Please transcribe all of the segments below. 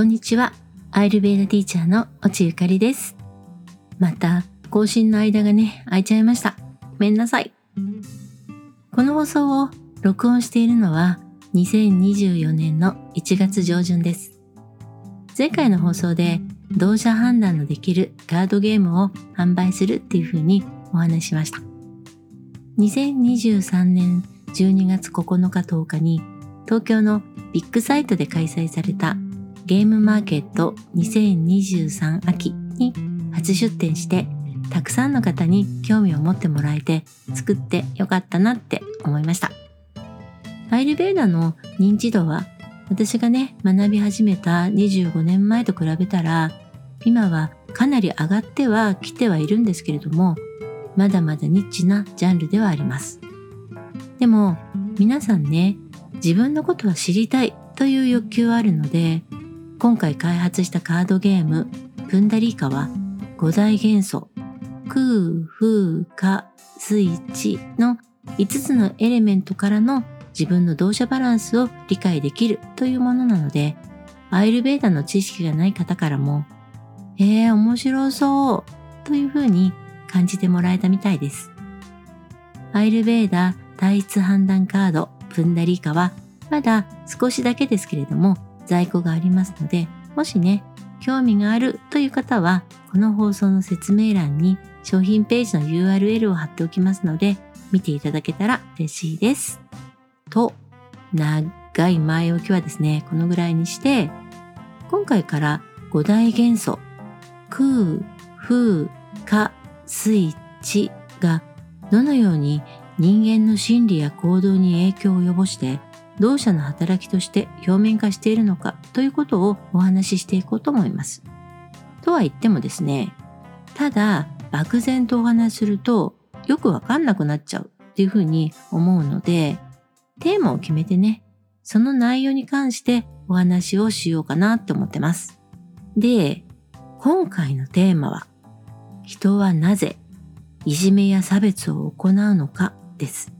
こんにちは。アイルベーダティーチャーの落ちゆかりです。また、更新の間がね、空いちゃいました。ごめんなさい。この放送を録音しているのは2024年の1月上旬です。前回の放送で同社判断のできるカードゲームを販売するっていう風にお話ししました。2023年12月9日10日に東京のビッグサイトで開催されたゲームマーケット2023秋に初出展してたくさんの方に興味を持ってもらえて作ってよかったなって思いました。アイルベーダの認知度は私がね学び始めた25年前と比べたら今はかなり上がってはきてはいるんですけれどもまだまだニッチなジャンルではあります。でも皆さんね自分のことは知りたいという欲求はあるので今回開発したカードゲームプンダリーカは5大元素空、風、火、水、地の5つのエレメントからの自分の動作バランスを理解できるというものなのでアイルベーダの知識がない方からもえー、面白そうというふうに感じてもらえたみたいです。アイルベーダ単一判断カードプンダリーカはまだ少しだけですけれども在庫がありますので、もしね、興味があるという方は、この放送の説明欄に商品ページの URL を貼っておきますので、見ていただけたら嬉しいです。と、長い前置きはですね、このぐらいにして、今回から5大元素、空、風、火、水、地がどのように人間の心理や行動に影響を及ぼして同社の働きとして表面化しているのかということをお話ししていこうと思います。とは言ってもですね、ただ漠然とお話しするとよくわかんなくなっちゃうっていうふうに思うので、テーマを決めてね、その内容に関してお話をしようかなって思ってます。で、今回のテーマは、人はなぜいじめや差別を行うのかです。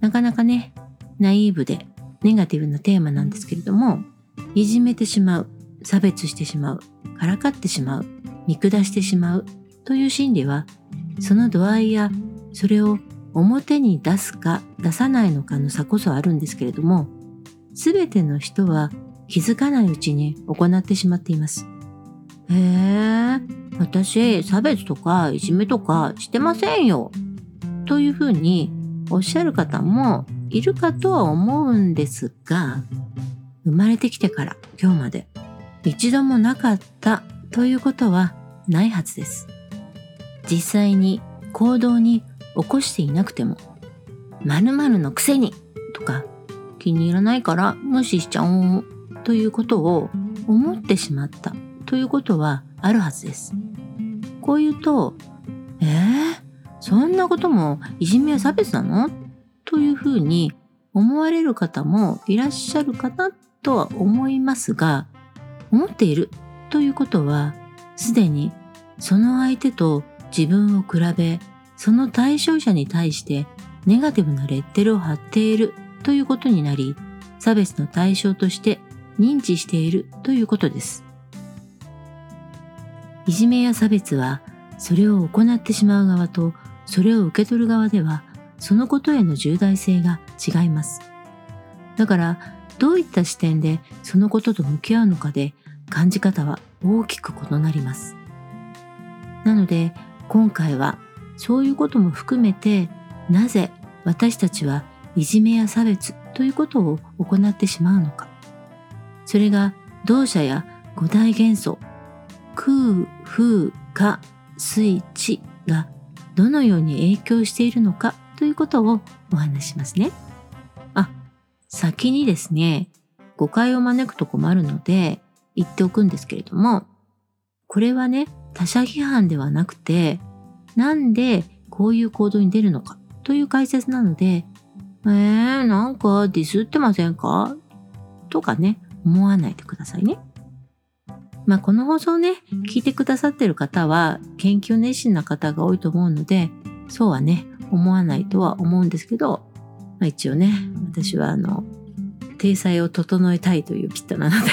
なかなかね、ナイーブでネガティブなテーマなんですけれども、いじめてしまう、差別してしまう、からかってしまう、見下してしまうという心理は、その度合いやそれを表に出すか出さないのかの差こそあるんですけれども、すべての人は気づかないうちに行ってしまっています。へえ、私差別とかいじめとかしてませんよ。というふうにおっしゃる方もいるかとは思うんですが、生まれてきてから今日まで一度もなかったということはないはずです。実際に行動に起こしていなくても、〇〇のくせにとか気に入らないから無視しちゃおうということを思ってしまったということはあるはずです。こう言うと、えー、そんなこともいじめや差別なの？というふうに思われる方もいらっしゃるかなとは思いますが、思っているということは、すでにその相手と自分を比べ、その対象者に対してネガティブなレッテルを貼っているということになり、差別の対象として認知しているということです。いじめや差別は、それを行ってしまう側とそれを受け取る側ではそのことへの重大性が違います。だからどういった視点でそのことと向き合うのかで感じ方は大きく異なります。なので今回はそういうことも含めてなぜ私たちはいじめや差別ということを行ってしまうのか。それが同社や五大元素空、風、火、水、地がどのように影響しているのかということをお話しますね。あ、先にですね、誤解を招くと困るので言っておくんですけれども、これはね、他者批判ではなくて、なんでこういう行動に出るのかという解説なので、えー、なんかディスってませんか？とかね、思わないでくださいね。まあ、この放送ね、聞いてくださってる方は研究熱心な方が多いと思うので、そうはね、思わないとは思うんですけど、まあ、一応ね、私はあの、体裁を整えたいというピットなので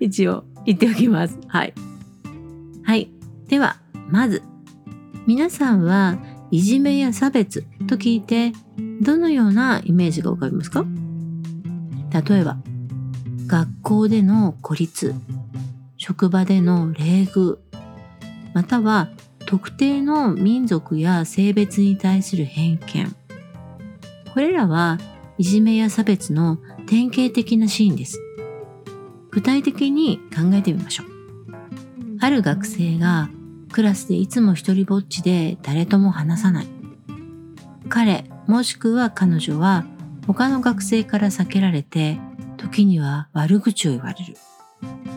一応言っておきます。はい。はい。では、まず、皆さんはいじめや差別と聞いてどのようなイメージが浮かびますか？例えば、学校での孤立、職場での冷遇、または特定の民族や性別に対する偏見。これらはいじめや差別の典型的なシーンです。具体的に考えてみましょう。ある学生がクラスでいつも一人ぼっちで誰とも話さない。彼もしくは彼女は他の学生から避けられて時には悪口を言われる。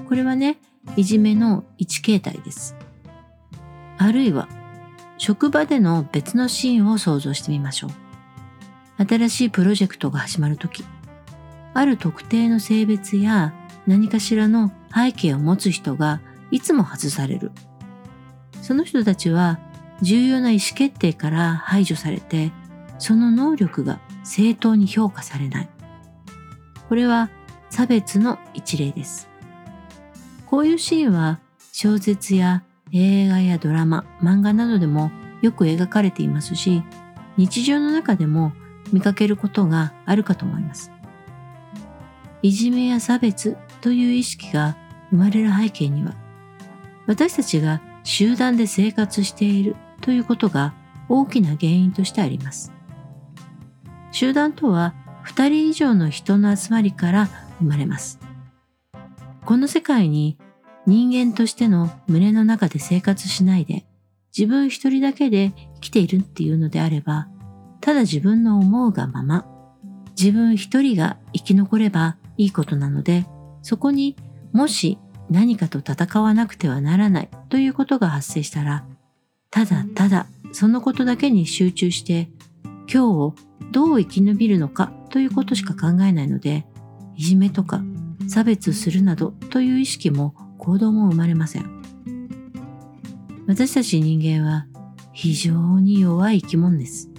これはね、いじめの一形態です。あるいは職場での別のシーンを想像してみましょう。新しいプロジェクトが始まるとき、ある特定の性別や何かしらの背景を持つ人がいつも外される。その人たちは重要な意思決定から排除されて、その能力が正当に評価されない。これは差別の一例です。こういうシーンは小説や映画やドラマ、漫画などでもよく描かれていますし、日常の中でも見かけることがあるかと思います。いじめや差別という意識が生まれる背景には、私たちが集団で生活しているということが大きな原因としてあります。集団とは2人以上の人の集まりから生まれます。この世界に人間としての胸の中で生活しないで自分一人だけで生きているっていうのであれば、ただ自分の思うがまま、自分一人が生き残ればいいことなので、そこにもし何かと戦わなくてはならないということが発生したら、ただただそのことだけに集中して今日をどう生き延びるのかということしか考えないので、いじめとか差別するなどという意識も行動も生まれません。私たち人間は非常に弱い生き物です。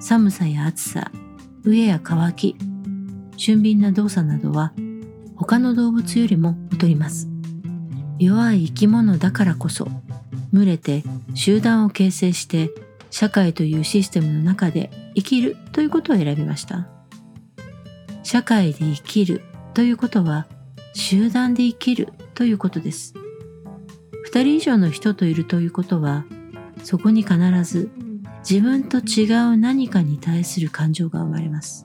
寒さや暑さ、飢えや渇き、俊敏な動作などは他の動物よりも劣ります。弱い生き物だからこそ、群れて集団を形成して社会というシステムの中で生きるということを選びました。社会で生きるということは集団で生きるということです。二人以上の人といるということはそこに必ず自分と違う何かに対する感情が生まれます。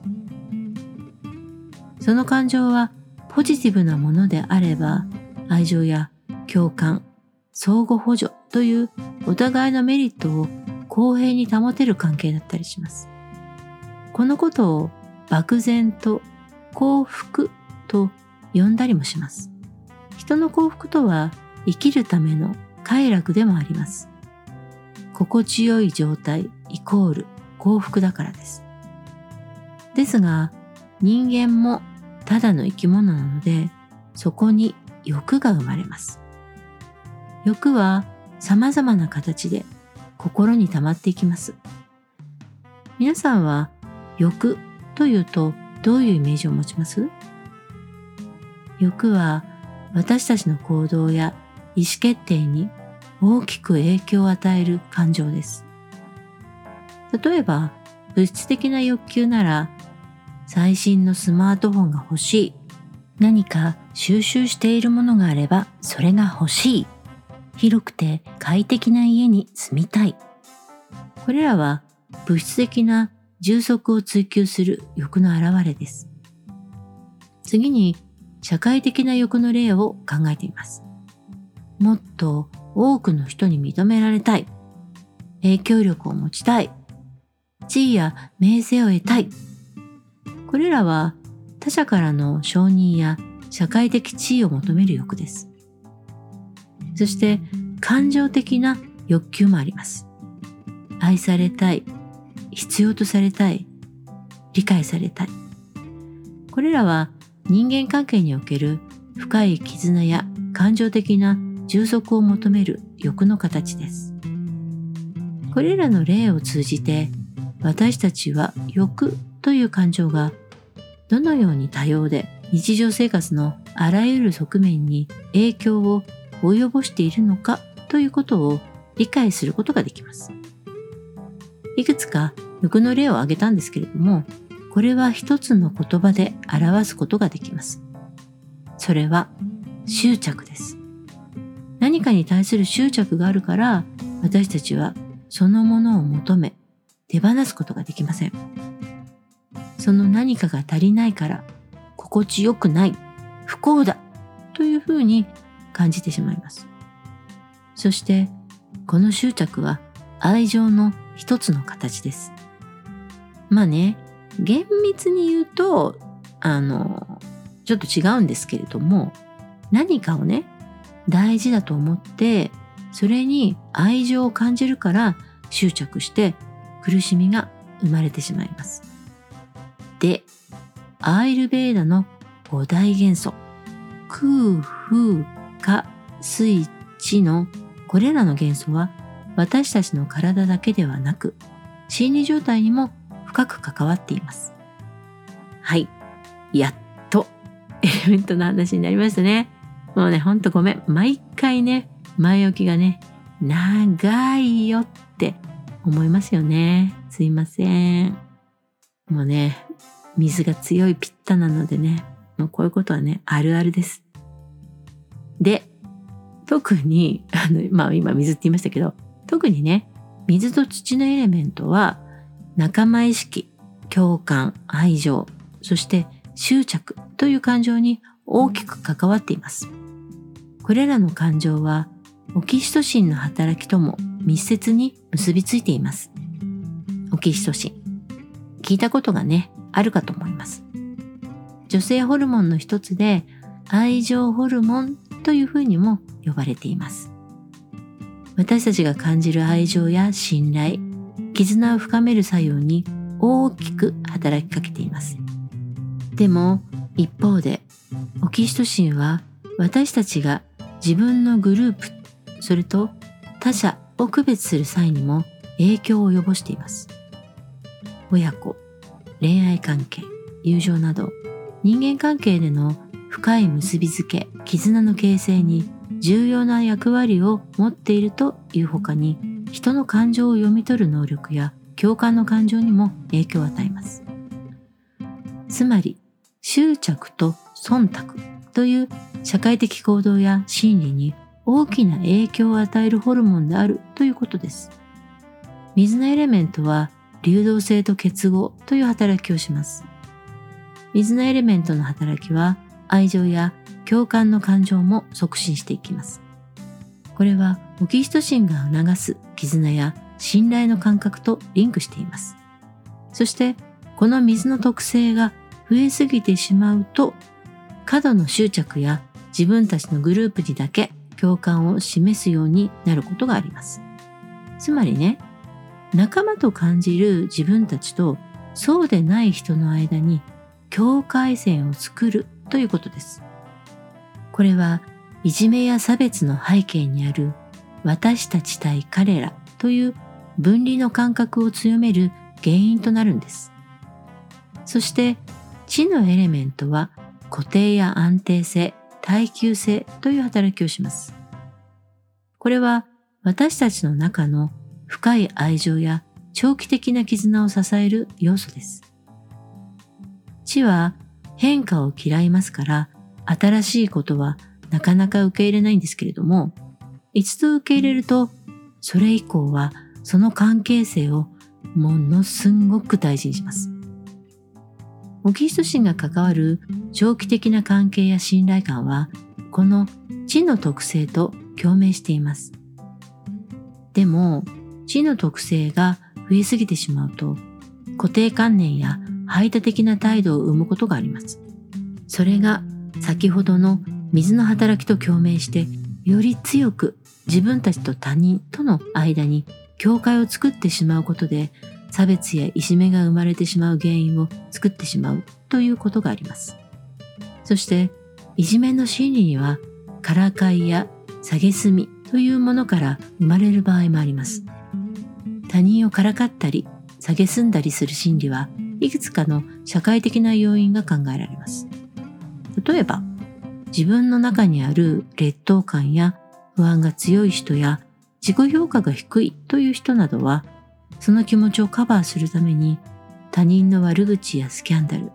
その感情はポジティブなものであれば愛情や共感、相互補助というお互いのメリットを公平に保てる関係だったりします。このことを漠然と幸福と呼んだりもします。人の幸福とは生きるための快楽でもあります。心地よい状態イコール幸福だからです。ですが人間もただの生き物なので、そこに欲が生まれます。欲は様々な形で心に溜まっていきます。皆さんは欲というとどういうイメージを持ちます？欲は私たちの行動や意思決定に大きく影響を与える感情です。例えば物質的な欲求なら最新のスマートフォンが欲しい。何か収集しているものがあればそれが欲しい。広くて快適な家に住みたい。これらは物質的な充足を追求する欲の表れです。次に社会的な欲の例を考えてみます。もっと多くの人に認められたい。影響力を持ちたい。地位や名声を得たい。これらは他者からの承認や社会的地位を求める欲です。そして感情的な欲求もあります。愛されたい、必要とされたい、理解されたい。これらは人間関係における深い絆や感情的な充足を求める欲の形です。これらの例を通じて私たちは欲という感情がどのように多様で日常生活のあらゆる側面に影響を及ぼしているのかということを理解することができます。いくつか服の例を挙げたんですけれども、これは一つの言葉で表すことができます。それは執着です。何かに対する執着があるから私たちはそのものを求め手放すことができません。その何かが足りないから心地よくない、不幸だというふうに感じてしまいます。そしてこの執着は愛情の一つの形です。まあね、厳密に言うと、あの、ちょっと違うんですけれども、何かをね、大事だと思って、それに愛情を感じるから執着して苦しみが生まれてしまいます。で、アイルベーダの五大元素、空、風、火、水、地のこれらの元素は私たちの体だけではなく心理状態にも深く関わっています。はい。やっとエレメントの話になりましたね。もうね、ほんとごめん。毎回ね、前置きがね、長いよって思いますよね。すいません。もうね、水が強いピッタなのでね、もうこういうことはね、あるあるです。で、特に、あの、まあ今水って言いましたけど、特にね、水と土のエレメントは仲間意識、共感、愛情、そして執着という感情に大きく関わっています。これらの感情はオキシトシンの働きとも密接に結びついています。オキシトシン。聞いたことがね、あるかと思います。女性ホルモンの一つで愛情ホルモンというふうにも呼ばれています。私たちが感じる愛情や信頼、絆を深める作用に大きく働きかけています。でも一方でオキシトシンは私たちが自分のグループそれと他者を区別する際にも影響を及ぼしています。親子、恋愛関係、友情など人間関係での深い結びつけ、絆の形成に重要な役割を持っているという他に人の感情を読み取る能力や共感の感情にも影響を与えます。つまり執着と忖度という社会的行動や心理に大きな影響を与えるホルモンであるということです。水のエレメントは流動性と結合という働きをします。水のエレメントの働きは愛情や共感の感情も促進していきます。これはオキシトシンが促す絆や信頼の感覚とリンクしています。そしてこの水の特性が増えすぎてしまうと過度の執着や自分たちのグループにだけ共感を示すようになることがあります。つまりね、仲間と感じる自分たちとそうでない人の間に境界線を作るということです。これはいじめや差別の背景にある私たち対彼らという分離の感覚を強める原因となるんです。そして地のエレメントは固定や安定性、耐久性という働きをします。これは私たちの中の深い愛情や長期的な絆を支える要素です。地は変化を嫌いますから新しいことはなかなか受け入れないんですけれども、一度受け入れると、それ以降はその関係性をものすんごく大事にします。オキシトシンが関わる長期的な関係や信頼感は、この知の特性と共鳴しています。でも、知の特性が増えすぎてしまうと、固定観念や排他的な態度を生むことがあります。それが先ほどの水の働きと共鳴してより強く自分たちと他人との間に境界を作ってしまうことで差別やいじめが生まれてしまう原因を作ってしまうということがあります。そしていじめの心理にはからかいや蔑みというものから生まれる場合もあります。他人をからかったり蔑んだりする心理はいくつかの社会的な要因が考えられます。例えば、自分の中にある劣等感や不安が強い人や自己評価が低いという人などは、その気持ちをカバーするために他人の悪口やスキャンダル、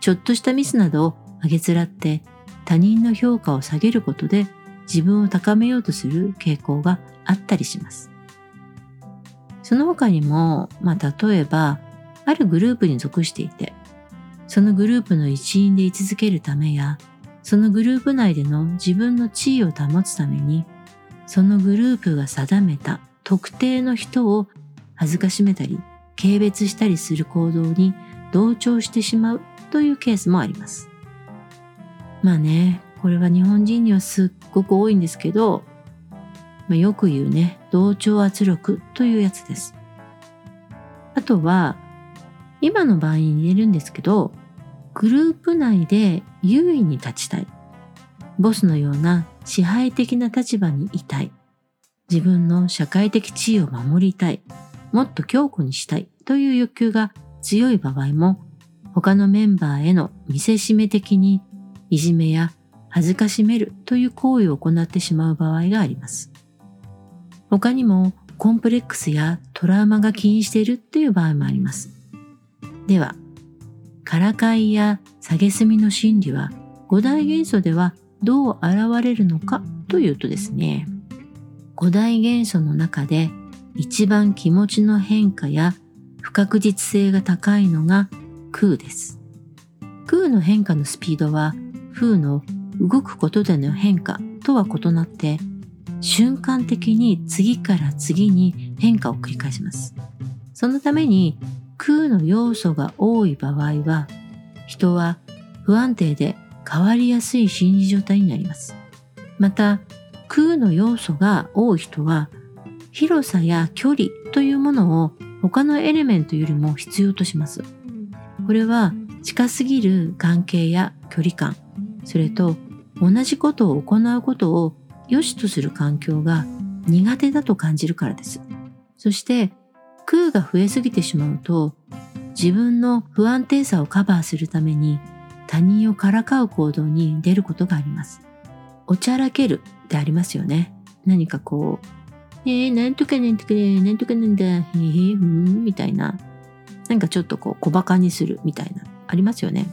ちょっとしたミスなどをあげつらって他人の評価を下げることで自分を高めようとする傾向があったりします。その他にも、まあ、例えば、あるグループに属していて、そのグループの一員で居続けるためや、そのグループ内での自分の地位を保つために、そのグループが定めた特定の人を恥ずかしめたり、軽蔑したりする行動に同調してしまうというケースもあります。まあね、これは日本人にはすっごく多いんですけど、まあ、よく言うね、同調圧力というやつです。あとは、今の場合に言えるんですけど、グループ内で優位に立ちたい。ボスのような支配的な立場にいたい。自分の社会的地位を守りたい。もっと強固にしたいという欲求が強い場合も、他のメンバーへの見せしめ的にいじめや恥ずかしめるという行為を行ってしまう場合があります。他にもコンプレックスやトラウマが起因しているっていう場合もあります。では、からかいや蔑みの心理は五大元素ではどう現れるのかというとですね、五大元素の中で一番気持ちの変化や不確実性が高いのが空です。空の変化のスピードは風の動くことでの変化とは異なって瞬間的に次から次に変化を繰り返します。そのために空の要素が多い場合は人は不安定で変わりやすい心理状態になります。また空の要素が多い人は広さや距離というものを他のエレメントよりも必要とします。これは近すぎる関係や距離感、それと同じことを行うことを良しとする環境が苦手だと感じるからです。そして空が増えすぎてしまうと自分の不安定さをカバーするために他人をからかう行動に出ることがあります。おちゃらけるってありますよね。何かこう、えー、なんとかなんとかなんとかなんだ、へえー、んみたいな。なんかちょっとこう小馬鹿にするみたいな、ありますよね。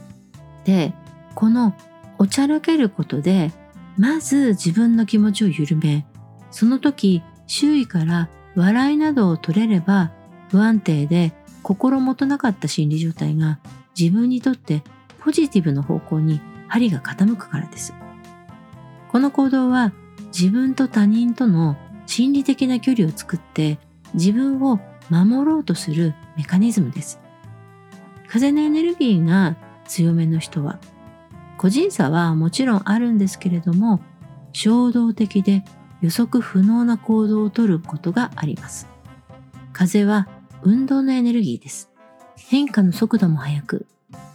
で、このおちゃらけることでまず自分の気持ちを緩め、その時周囲から笑いなどを取れれば不安定で心もとなかった心理状態が自分にとってポジティブの方向に針が傾くからです。この行動は自分と他人との心理的な距離を作って自分を守ろうとするメカニズムです。風のエネルギーが強めの人は個人差はもちろんあるんですけれども衝動的で予測不能な行動をとることがあります。風は運動のエネルギーです。変化の速度も速く、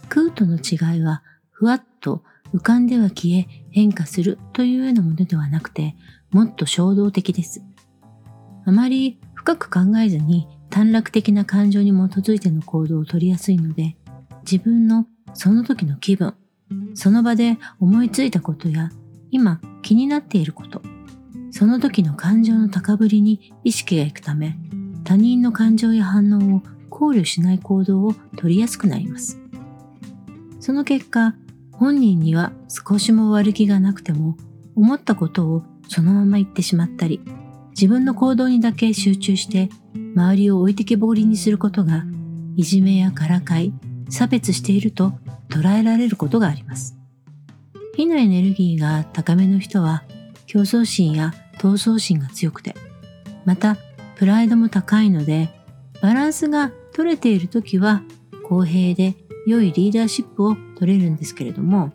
空との違いはふわっと浮かんでは消え変化するというようなものではなくて、もっと衝動的です。あまり深く考えずに短絡的な感情に基づいての行動をとりやすいので、自分のその時の気分、その場で思いついたことや今気になっていること、その時の感情の高ぶりに意識がいくため、他人の感情や反応を考慮しない行動を取りやすくなります。その結果、本人には少しも悪気がなくても、思ったことをそのまま言ってしまったり、自分の行動にだけ集中して周りを置いてけぼりにすることが、いじめやからかい、差別していると捉えられることがあります。火のエネルギーが高めの人は競争心や闘争心が強くて、またプライドも高いので、バランスが取れている時は公平で良いリーダーシップを取れるんですけれども、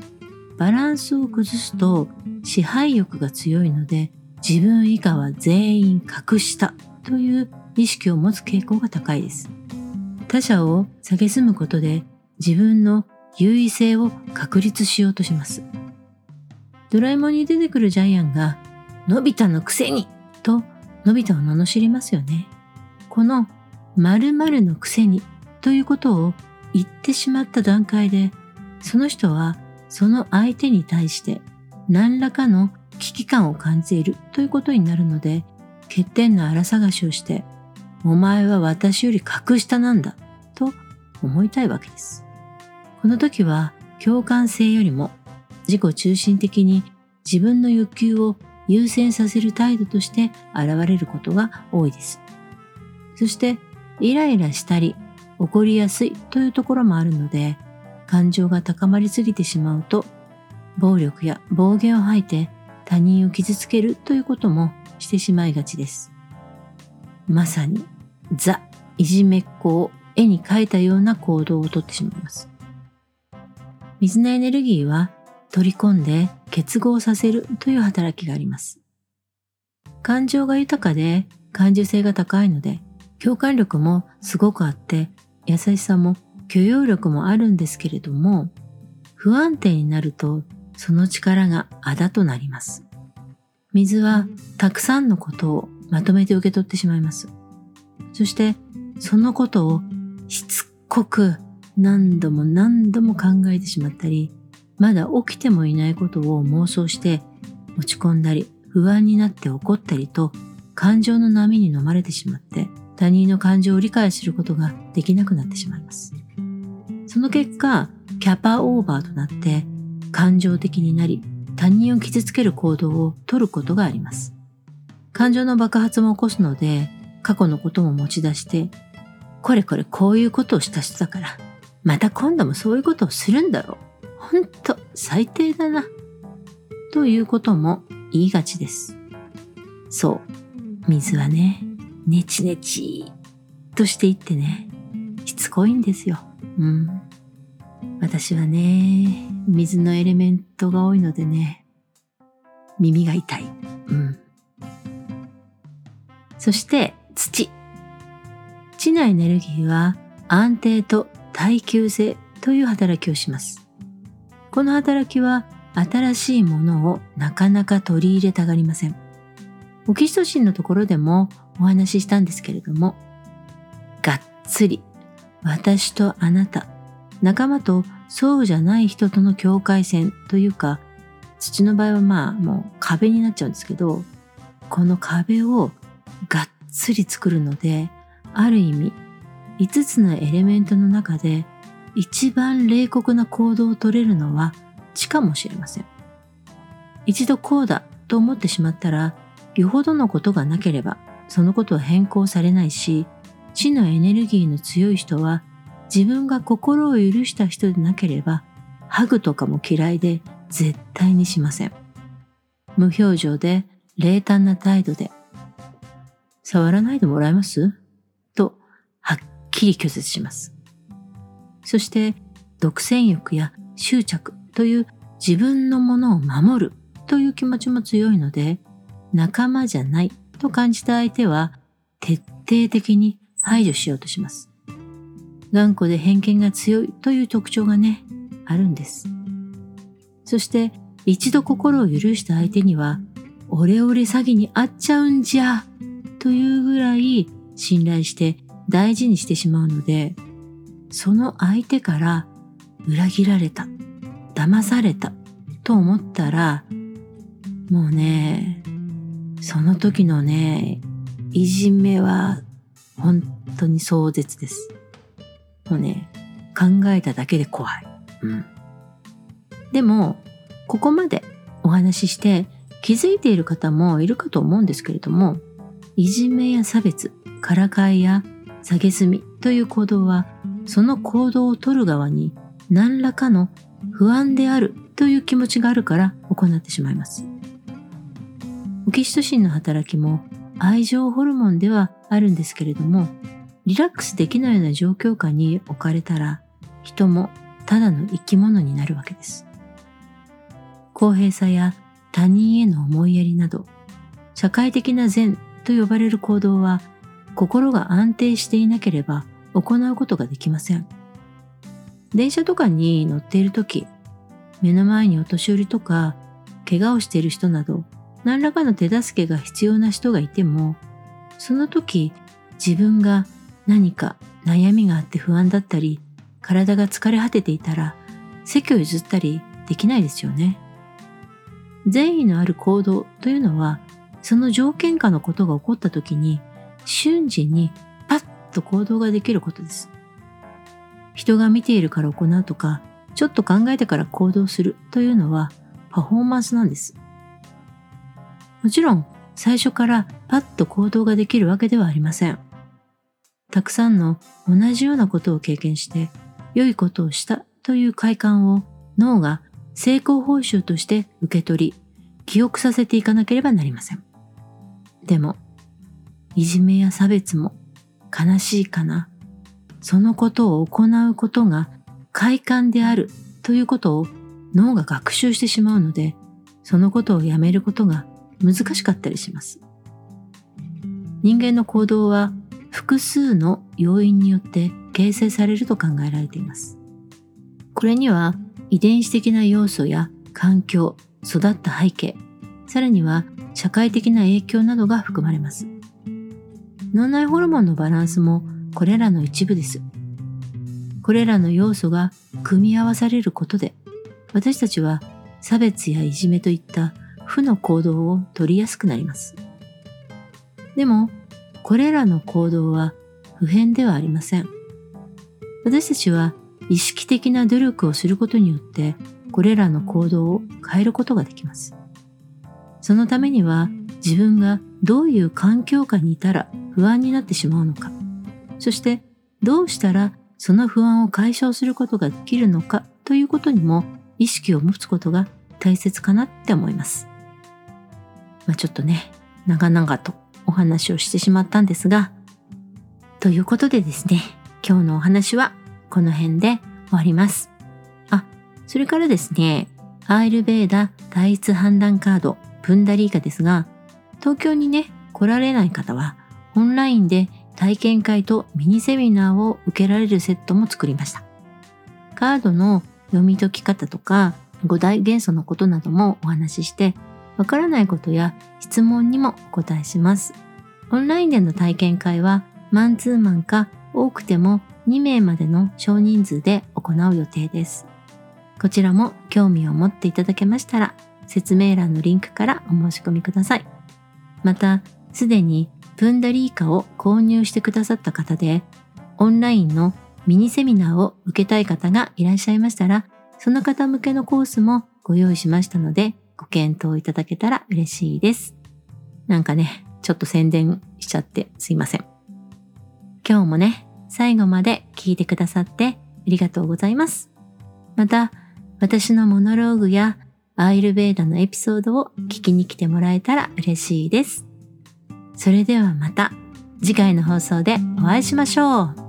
バランスを崩すと支配欲が強いので自分以下は全員格下という意識を持つ傾向が高いです。他者を蔑むことで自分の優位性を確立しようとします。ドラえもんに出てくるジャイアンが、のび太のくせにと、のび太を罵りますよね。この〇〇のくせにということを言ってしまった段階で、その人はその相手に対して何らかの危機感を感じているということになるので、欠点の荒探しをして、お前は私より格下なんだと思いたいわけです。この時は共感性よりも自己中心的に自分の欲求を優先させる態度として現れることが多いです。そしてイライラしたり起こりやすいというところもあるので感情が高まりすぎてしまうと暴力や暴言を吐いて他人を傷つけるということもしてしまいがちです。まさにザ・いじめっ子を絵に描いたような行動をとってしまいます。水のエネルギーは取り込んで結合させるという働きがあります。感情が豊かで感受性が高いので共感力もすごくあって優しさも許容力もあるんですけれども不安定になるとその力があだとなります。水はたくさんのことをまとめて受け取ってしまいます。そしてそのことをしつこく何度も何度も考えてしまったり、まだ起きてもいないことを妄想して落ち込んだり不安になって怒ったりと感情の波に飲まれてしまって他人の感情を理解することができなくなってしまいます。その結果、キャパオーバーとなって感情的になり他人を傷つける行動をとることがあります。感情の爆発も起こすので過去のことも持ち出してこれこれこういうことをした人だからまた今度もそういうことをするんだろう。ほんと最低だな。ということも言いがちです。そう。水はね、ネチネチとしていってね、しつこいんですよ。うん。私はね、水のエレメントが多いのでね、耳が痛い。うん。そして土。地のエネルギーは安定と耐久性という働きをします。この働きは新しいものをなかなか取り入れたがりません。オキシトシンのところでもお話ししたんですけれども、がっつり私とあなた、仲間とそうじゃない人との境界線というか、土の場合はまあもう壁になっちゃうんですけど、この壁をがっつり作るので、ある意味5つのエレメントの中で一番冷酷な行動を取れるのは地かもしれません。一度こうだと思ってしまったら、よほどのことがなければそのことは変更されないし、地のエネルギーの強い人は自分が心を許した人でなければ、ハグとかも嫌いで絶対にしません。無表情で冷淡な態度で、触らないでもらえます？と、はっきり拒絶します。そして独占欲や執着という自分のものを守るという気持ちも強いので仲間じゃないと感じた相手は徹底的に排除しようとします。頑固で偏見が強いという特徴がね、あるんです。そして一度心を許した相手にはオレオレ詐欺に遭っちゃうんじゃというぐらい信頼して大事にしてしまうので、その相手から裏切られた、騙されたと思ったら、もうね、その時のね、いじめは本当に壮絶です。もうね、考えただけで怖い。うん。でも、ここまでお話しして気づいている方もいるかと思うんですけれども、いじめや差別、からかいや下げすみという行動はその行動をとる側に何らかの不安であるという気持ちがあるから行ってしまいます。オキシトシンの働きも愛情ホルモンではあるんですけれどもリラックスできないような状況下に置かれたら人もただの生き物になるわけです。公平さや他人への思いやりなど社会的な善と呼ばれる行動は心が安定していなければ行うことができません。電車とかに乗っている時、目の前にお年寄りとか、怪我をしている人など、何らかの手助けが必要な人がいても、その時自分が何か悩みがあって不安だったり、体が疲れ果てていたら、席を譲ったり、できないですよね。善意のある行動というのは、その条件下のことが起こった時に、瞬時にと行動ができることです。人が見ているから行うとか、ちょっと考えてから行動するというのはパフォーマンスなんです。もちろん、最初からパッと行動ができるわけではありません。たくさんの同じようなことを経験して、良いことをしたという快感を脳が成功報酬として受け取り、記憶させていかなければなりません。でも、いじめや差別も悲しいかな。そのことを行うことが快感であるということを脳が学習してしまうので、そのことをやめることが難しかったりします。人間の行動は複数の要因によって形成されると考えられています。これには遺伝子的な要素や環境、育った背景、さらには社会的な影響などが含まれます。脳内ホルモンのバランスもこれらの一部です。これらの要素が組み合わされることで、私たちは差別やいじめといった負の行動を取りやすくなります。でも、これらの行動は普遍ではありません。私たちは意識的な努力をすることによってこれらの行動を変えることができます。そのためには自分がどういう環境下にいたら不安になってしまうのか、そしてどうしたらその不安を解消することができるのかということにも意識を持つことが大切かなって思います。まあ、ちょっとね、長々とお話をしてしまったんですが、ということでですね、今日のお話はこの辺で終わります。あ、それからですね、アーイルベーダ第一判断カード、プンダリーカですが、東京にね、来られない方は、オンラインで体験会とミニセミナーを受けられるセットも作りました。カードの読み解き方とか、五大元素のことなどもお話しして、わからないことや質問にもお答えします。オンラインでの体験会はマンツーマンか多くても2名までの少人数で行う予定です。こちらも興味を持っていただけましたら説明欄のリンクからお申し込みください。また、すでにプンダリーカを購入してくださった方でオンラインのミニセミナーを受けたい方がいらっしゃいましたらその方向けのコースもご用意しましたのでご検討いただけたら嬉しいです。なんかね、ちょっと宣伝しちゃってすいません。今日もね、最後まで聞いてくださってありがとうございます。また、私のモノローグやアイルベーダのエピソードを聞きに来てもらえたら嬉しいです。それではまた次回の放送でお会いしましょう。